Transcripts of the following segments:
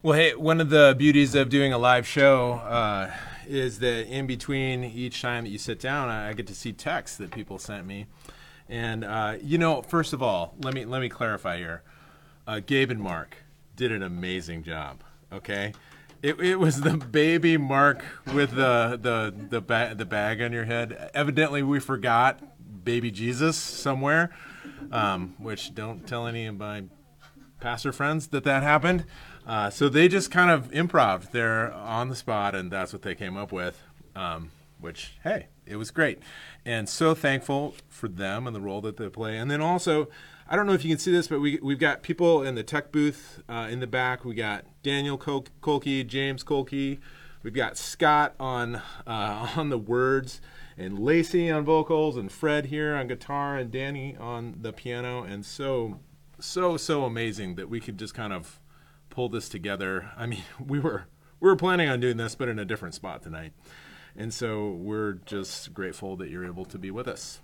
Well, hey, one of the beauties of doing a live show uh, is that in between each time that you sit down, I get to see texts that people sent me. And uh, you know, first of all, let me let me clarify here. Uh, Gabe and Mark did an amazing job. Okay, it, it was the baby Mark with the the the, ba- the bag on your head. Evidently, we forgot baby Jesus somewhere, um, which don't tell any of my pastor friends that that happened. Uh, so they just kind of improv there on the spot, and that's what they came up with. Um, which, hey, it was great, and so thankful for them and the role that they play. And then also, I don't know if you can see this, but we we've got people in the tech booth uh, in the back. We got Daniel Col- Colkey, James Colkey. We've got Scott on uh, on the words, and Lacey on vocals, and Fred here on guitar, and Danny on the piano. And so, so, so amazing that we could just kind of pull this together. I mean, we were we were planning on doing this, but in a different spot tonight, and so we're just grateful that you're able to be with us.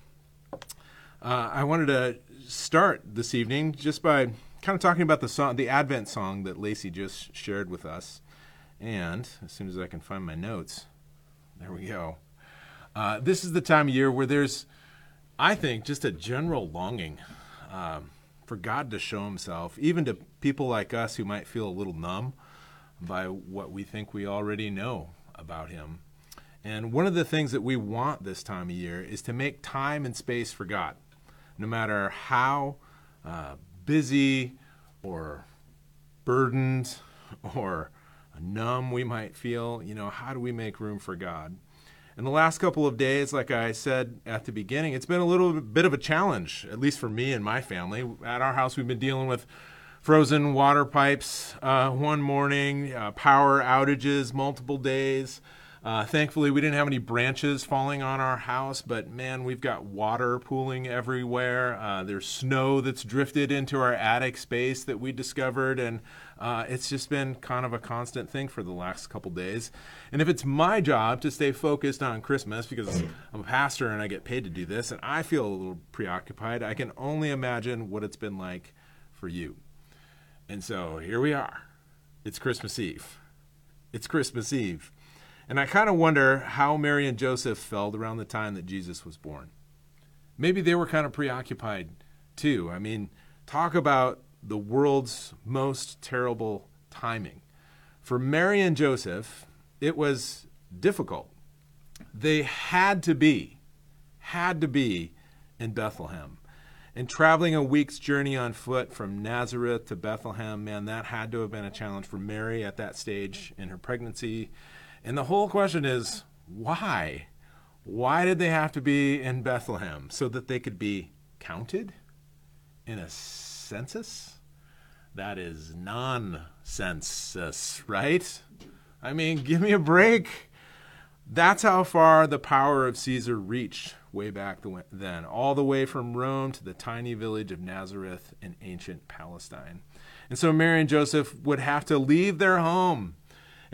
Uh, I wanted to start this evening just by kind of talking about the song, the Advent song that Lacey just shared with us. And as soon as I can find my notes, there we go. Uh, this is the time of year where there's, I think, just a general longing um, for God to show Himself, even to people like us who might feel a little numb by what we think we already know about Him. And one of the things that we want this time of year is to make time and space for God, no matter how uh, busy or burdened or numb we might feel. You know, how do we make room for God? In the last couple of days, like I said at the beginning, it's been a little bit of a challenge, at least for me and my family. At our house, we've been dealing with frozen water pipes uh, one morning, uh, power outages multiple days. Uh, thankfully, we didn't have any branches falling on our house, but man, we've got water pooling everywhere. Uh, there's snow that's drifted into our attic space that we discovered, and uh, it's just been kind of a constant thing for the last couple days. And if it's my job to stay focused on Christmas, because I'm a pastor and I get paid to do this, and I feel a little preoccupied, I can only imagine what it's been like for you. And so here we are. It's Christmas Eve. It's Christmas Eve. And I kind of wonder how Mary and Joseph felt around the time that Jesus was born. Maybe they were kind of preoccupied too. I mean, talk about the world's most terrible timing. For Mary and Joseph, it was difficult. They had to be, had to be in Bethlehem. And traveling a week's journey on foot from Nazareth to Bethlehem, man, that had to have been a challenge for Mary at that stage in her pregnancy. And the whole question is why? Why did they have to be in Bethlehem? So that they could be counted in a census? That is nonsense, right? I mean, give me a break. That's how far the power of Caesar reached way back then, all the way from Rome to the tiny village of Nazareth in ancient Palestine. And so Mary and Joseph would have to leave their home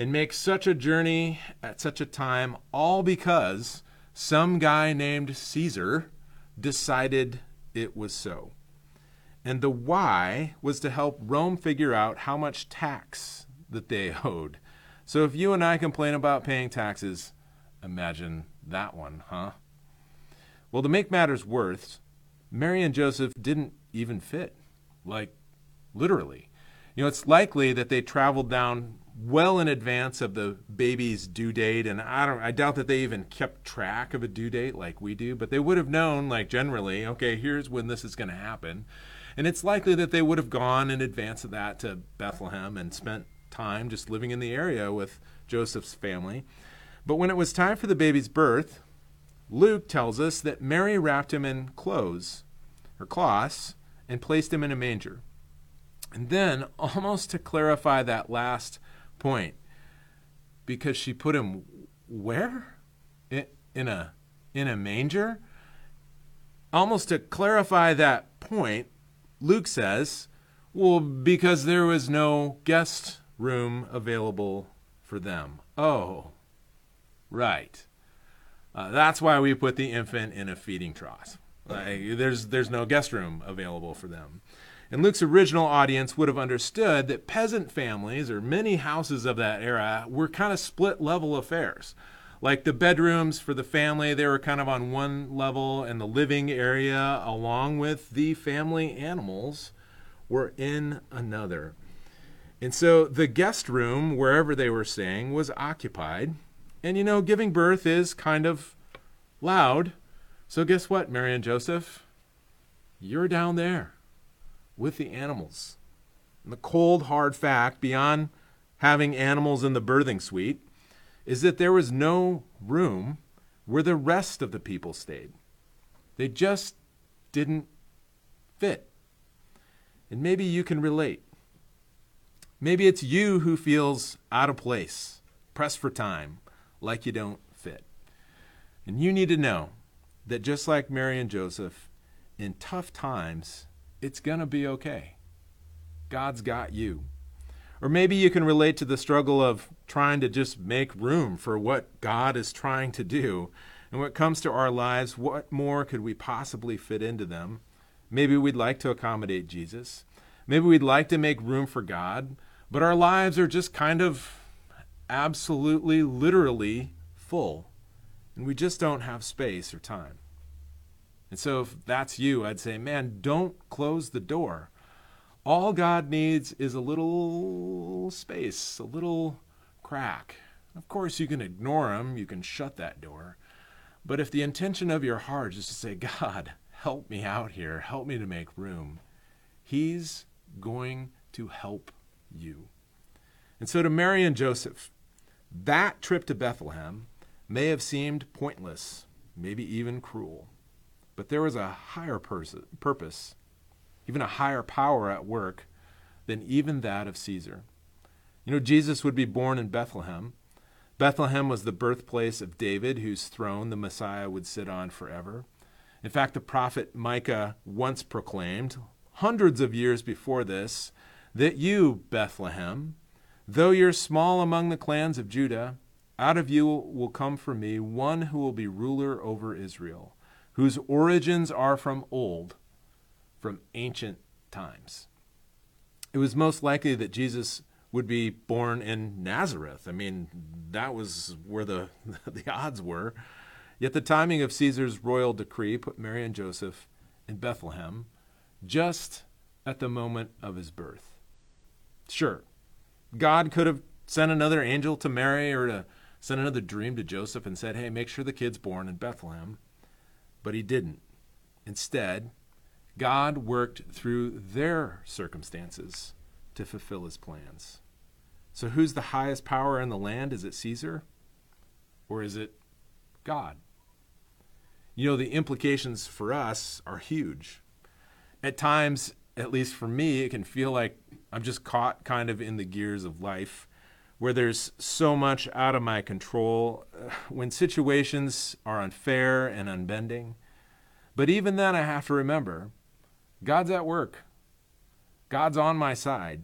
and make such a journey at such a time, all because some guy named Caesar decided it was so. And the why was to help Rome figure out how much tax that they owed. So if you and I complain about paying taxes, imagine that one, huh? Well, to make matters worse, Mary and Joseph didn't even fit. Like, literally. You know, it's likely that they traveled down well in advance of the baby's due date and I don't I doubt that they even kept track of a due date like we do, but they would have known like generally, okay, here's when this is going to happen. And it's likely that they would have gone in advance of that to Bethlehem and spent time just living in the area with Joseph's family. But when it was time for the baby's birth, Luke tells us that Mary wrapped him in clothes or cloths and placed him in a manger. And then, almost to clarify that last point, because she put him where? In, a in a manger? Almost to clarify that point, Luke says, well, because there was no guest room available for them. Oh, right. Uh, that's why we put the infant in a feeding trough. Like, there's there's no guest room available for them. And Luke's original audience would have understood that peasant families, or many houses of that era, were kind of split level affairs. Like the bedrooms for the family, they were kind of on one level, and the living area, along with the family animals, were in another. And so the guest room, wherever they were staying, was occupied. And you know, giving birth is kind of loud. So guess what, Mary and Joseph? You're down there with the animals. And the cold, hard fact, beyond having animals in the birthing suite, is that there was no room where the rest of the people stayed. They just didn't fit. And maybe you can relate. Maybe it's you who feels out of place, pressed for time, like you don't fit. And you need to know that just like Mary and Joseph, in tough times, it's going to be okay. God's got you. Or maybe you can relate to the struggle of trying to just make room for what God is trying to do. And when it comes to our lives, what more could we possibly fit into them? Maybe we'd like to accommodate Jesus. Maybe we'd like to make room for God, but our lives are just kind of absolutely, literally full. And we just don't have space or time. And so, if that's you, I'd say, man, don't close the door. All God needs is a little space, a little crack. Of course, you can ignore Him, you can shut that door. But if the intention of your heart is to say, God, help me out here, help me to make room, He's going to help you. And so, to Mary and Joseph, that trip to Bethlehem may have seemed pointless, maybe even cruel. But there was a higher pers- purpose, even a higher power at work than even that of Caesar. You know, Jesus would be born in Bethlehem. Bethlehem was the birthplace of David, whose throne the Messiah would sit on forever. In fact, the prophet Micah once proclaimed, hundreds of years before this, that you, Bethlehem, though you're small among the clans of Judah, out of you will come for me one who will be ruler over Israel whose origins are from old, from ancient times. It was most likely that Jesus would be born in Nazareth. I mean, that was where the, the odds were. Yet the timing of Caesar's royal decree put Mary and Joseph in Bethlehem just at the moment of his birth. Sure, God could have sent another angel to Mary or to send another dream to Joseph and said, hey, make sure the kid's born in Bethlehem. But he didn't. Instead, God worked through their circumstances to fulfill his plans. So, who's the highest power in the land? Is it Caesar? Or is it God? You know, the implications for us are huge. At times, at least for me, it can feel like I'm just caught kind of in the gears of life where there's so much out of my control, when situations are unfair and unbending. But even then, I have to remember God's at work, God's on my side.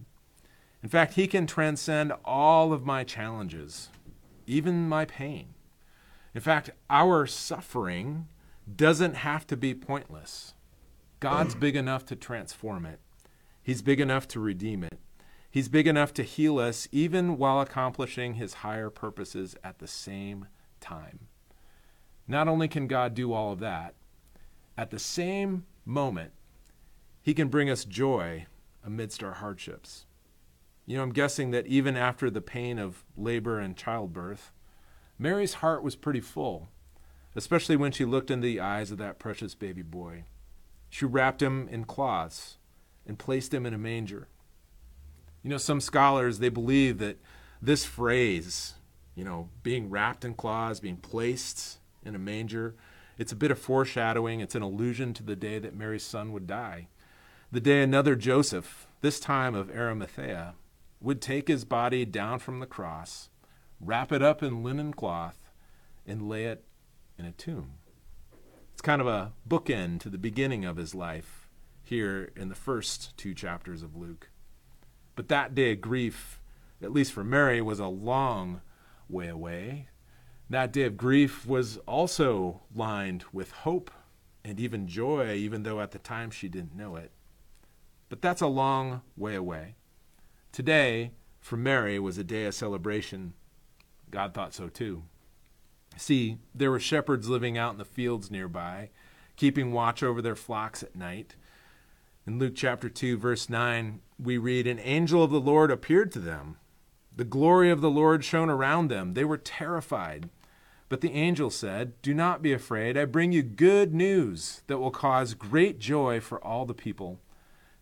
In fact, He can transcend all of my challenges, even my pain. In fact, our suffering doesn't have to be pointless. God's big enough to transform it. He's big enough to redeem it. He's big enough to heal us even while accomplishing his higher purposes at the same time. Not only can God do all of that, at the same moment, he can bring us joy amidst our hardships. You know, I'm guessing that even after the pain of labor and childbirth, Mary's heart was pretty full, especially when she looked into the eyes of that precious baby boy. She wrapped him in cloths and placed him in a manger. You know, some scholars, they believe that this phrase, you know, being wrapped in cloths, being placed in a manger, it's a bit of foreshadowing. It's an allusion to the day that Mary's son would die. The day another Joseph, this time of Arimathea, would take his body down from the cross, wrap it up in linen cloth, and lay it in a tomb. It's kind of a bookend to the beginning of his life here in the first two chapters of Luke. But that day of grief, at least for Mary, was a long way away. That day of grief was also lined with hope and even joy, even though at the time she didn't know it. but that's a long way away. Today, for Mary, was a day of celebration. God thought so too. See, there were shepherds living out in the fields nearby, keeping watch over their flocks at night. In Luke chapter 2, verse 9, we read, An angel of the Lord appeared to them. The glory of the Lord shone around them. They were terrified. But the angel said, Do not be afraid. I bring you good news that will cause great joy for all the people.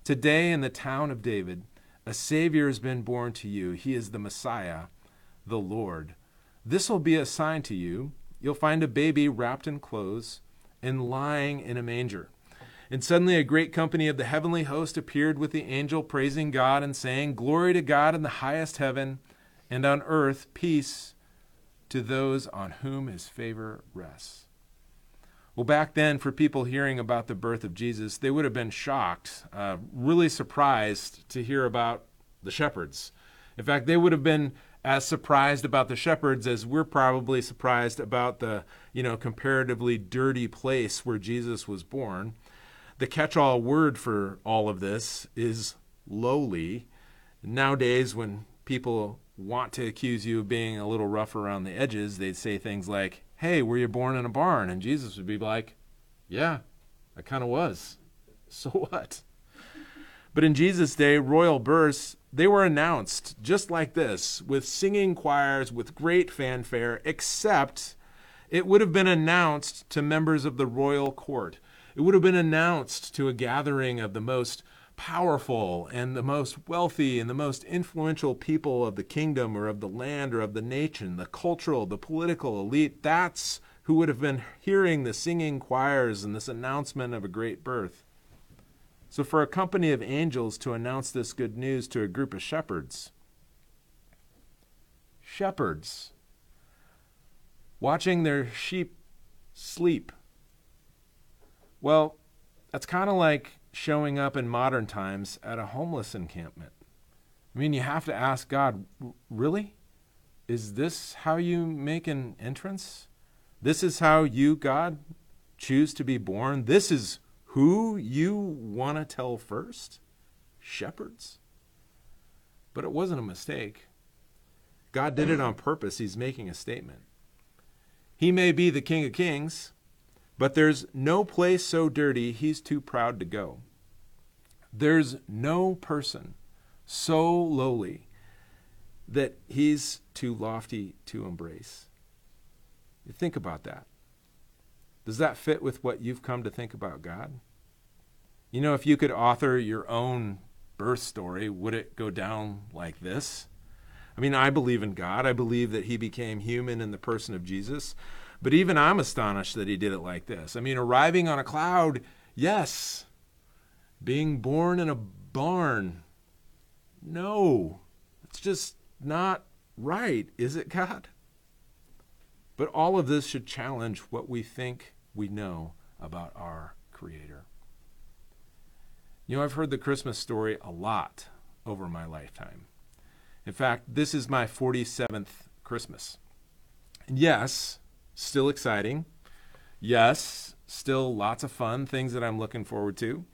Today in the town of David, a Savior has been born to you. He is the Messiah, the Lord. This will be a sign to you. You'll find a baby wrapped in clothes and lying in a manger. And suddenly a great company of the heavenly host appeared with the angel, praising God and saying, Glory to God in the highest heaven, and on earth peace to those on whom his favor rests. Well, back then, for people hearing about the birth of Jesus, they would have been shocked, uh, really surprised to hear about the shepherds. In fact, they would have been as surprised about the shepherds as we're probably surprised about the, you know, comparatively dirty place where Jesus was born. The catch all word for all of this is lowly. Nowadays, when people want to accuse you of being a little rough around the edges, they'd say things like, Hey, were you born in a barn? And Jesus would be like, Yeah, I kind of was. So what? But in Jesus' day, royal births, they were announced just like this, with singing choirs, with great fanfare, except it would have been announced to members of the royal court. It would have been announced to a gathering of the most powerful and the most wealthy and the most influential people of the kingdom or of the land or of the nation, the cultural, the political elite. That's who would have been hearing the singing choirs and this announcement of a great birth. So, for a company of angels to announce this good news to a group of shepherds, shepherds watching their sheep sleep well, that's kind of like showing up in modern times at a homeless encampment. I mean, you have to ask God, really? Is this how you make an entrance? This is how you, God, choose to be born? This is who you want to tell first? Shepherds? But it wasn't a mistake. God did it on purpose. He's making a statement. He may be the King of Kings, but there's no place so dirty he's too proud to go. There's no person so lowly that he's too lofty to embrace. You think about that. Does that fit with what you've come to think about God? You know, if you could author your own birth story, would it go down like this? I mean, I believe in God. I believe that he became human in the person of Jesus. But even I'm astonished that he did it like this. I mean, arriving on a cloud, yes. Being born in a barn, no. It's just not right, is it, God? But all of this should challenge what we think we know about our Creator. You know, I've heard the Christmas story a lot over my lifetime. In fact, this is my 47th Christmas. And yes, still exciting. Yes, still lots of fun, things that I'm looking forward to.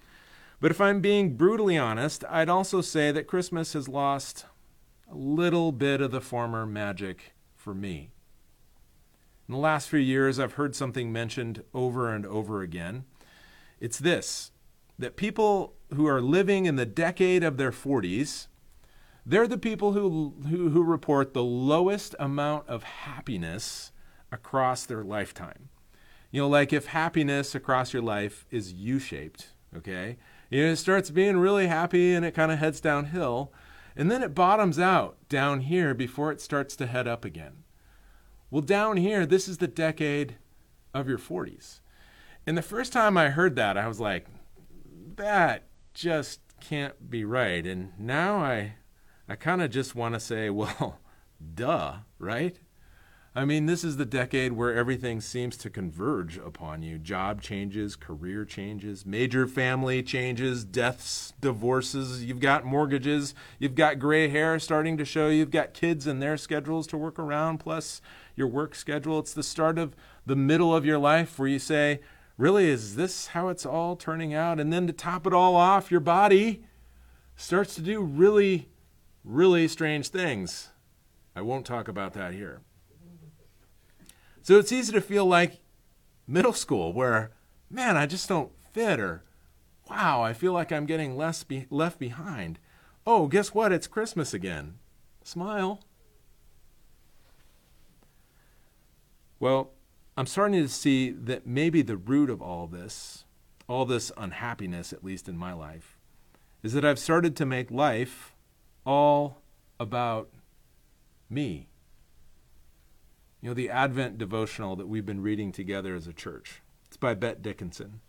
But if I'm being brutally honest, I'd also say that Christmas has lost a little bit of the former magic for me. In the last few years, I've heard something mentioned over and over again. It's this that people who are living in the decade of their 40s, they're the people who, who, who report the lowest amount of happiness across their lifetime. You know, like if happiness across your life is U shaped, okay? You know, it starts being really happy and it kind of heads downhill, and then it bottoms out down here before it starts to head up again. Well, down here, this is the decade of your 40s. And the first time I heard that, I was like, that just can't be right. And now I I kind of just want to say, well, duh, right? I mean, this is the decade where everything seems to converge upon you job changes, career changes, major family changes, deaths, divorces. You've got mortgages. You've got gray hair starting to show. You've got kids and their schedules to work around, plus your work schedule. It's the start of the middle of your life where you say, Really, is this how it's all turning out? And then to top it all off, your body, starts to do really, really strange things. I won't talk about that here. So it's easy to feel like middle school, where, man, I just don't fit, or wow, I feel like I'm getting less be- left behind. Oh, guess what? It's Christmas again. Smile. Well, I'm starting to see that maybe the root of all this, all this unhappiness, at least in my life, is that I've started to make life all about me. You know, the Advent devotional that we've been reading together as a church. It's by Bette Dickinson.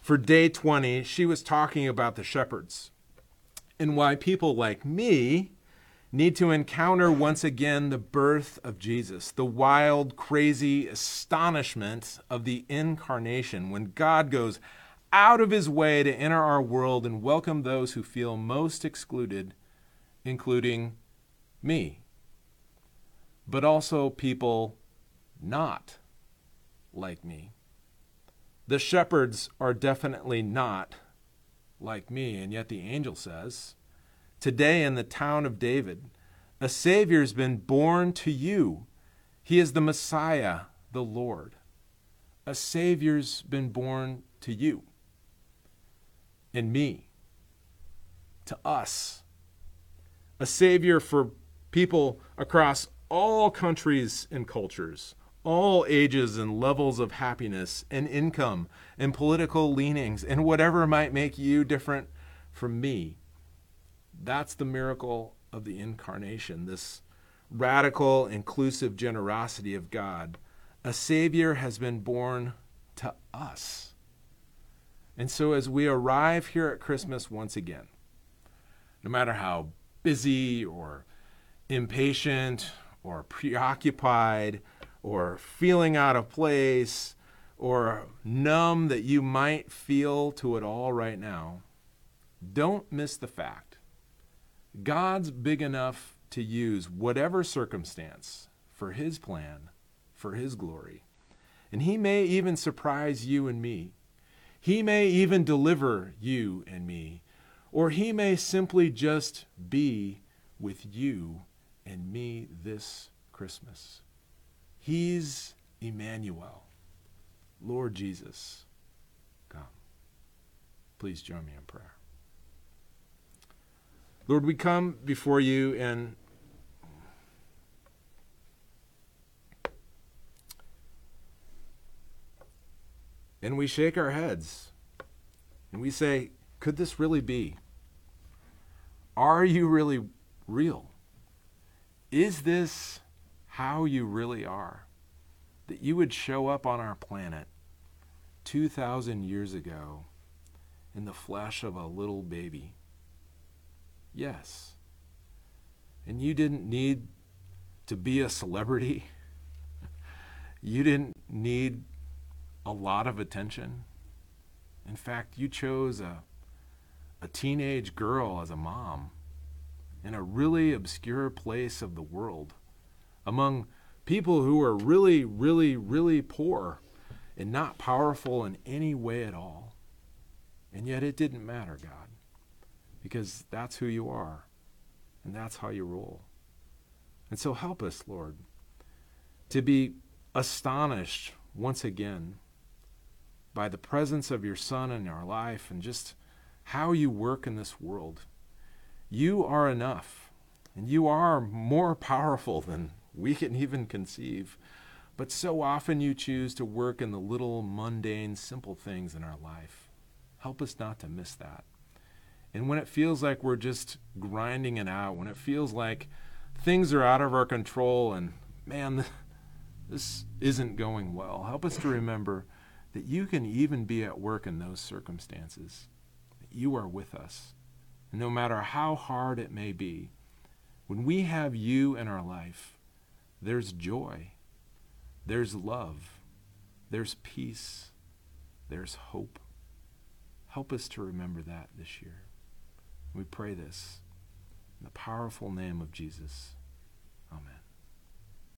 For day 20, she was talking about the shepherds and why people like me need to encounter once again the birth of Jesus, the wild, crazy astonishment of the incarnation when God goes out of his way to enter our world and welcome those who feel most excluded, including me, but also people not like me. The shepherds are definitely not like me, and yet the angel says, Today in the town of David, a Savior has been born to you. He is the Messiah, the Lord. A Savior's been born to you and me, to us. A Savior for people across all countries and cultures, all ages and levels of happiness and income and political leanings and whatever might make you different from me. That's the miracle of the incarnation, this radical, inclusive generosity of God. A Savior has been born to us. And so, as we arrive here at Christmas once again, no matter how busy or impatient or preoccupied or feeling out of place or numb that you might feel to it all right now, don't miss the fact God's big enough to use whatever circumstance for His plan, for His glory. And He may even surprise you and me. He may even deliver you and me. Or He may simply just be with you and me this Christmas. He's Emmanuel, Lord Jesus. Come. Please join me in prayer. Lord, we come before you and and we shake our heads and we say, could this really be? Are you really real? Is this how you really are? That you would show up on our planet 2,000 years ago in the flesh of a little baby Yes. And you didn't need to be a celebrity. You didn't need a lot of attention. In fact, you chose a, a teenage girl as a mom in a really obscure place of the world among people who are really, really, really poor and not powerful in any way at all. And yet it didn't matter, God because that's who you are and that's how you rule. And so help us, Lord, to be astonished once again by the presence of your Son in our life and just how you work in this world. You are enough, and you are more powerful than we can even conceive. But so often you choose to work in the little, mundane, simple things in our life. Help us not to miss that. And when it feels like we're just grinding it out, when it feels like things are out of our control and man, this isn't going well, help us to remember that you can even be at work in those circumstances, you are with us. No matter how hard it may be, when we have you in our life, there's joy, there's love, there's peace, there's hope. Help us to remember that this year. We pray this in the powerful name of Jesus.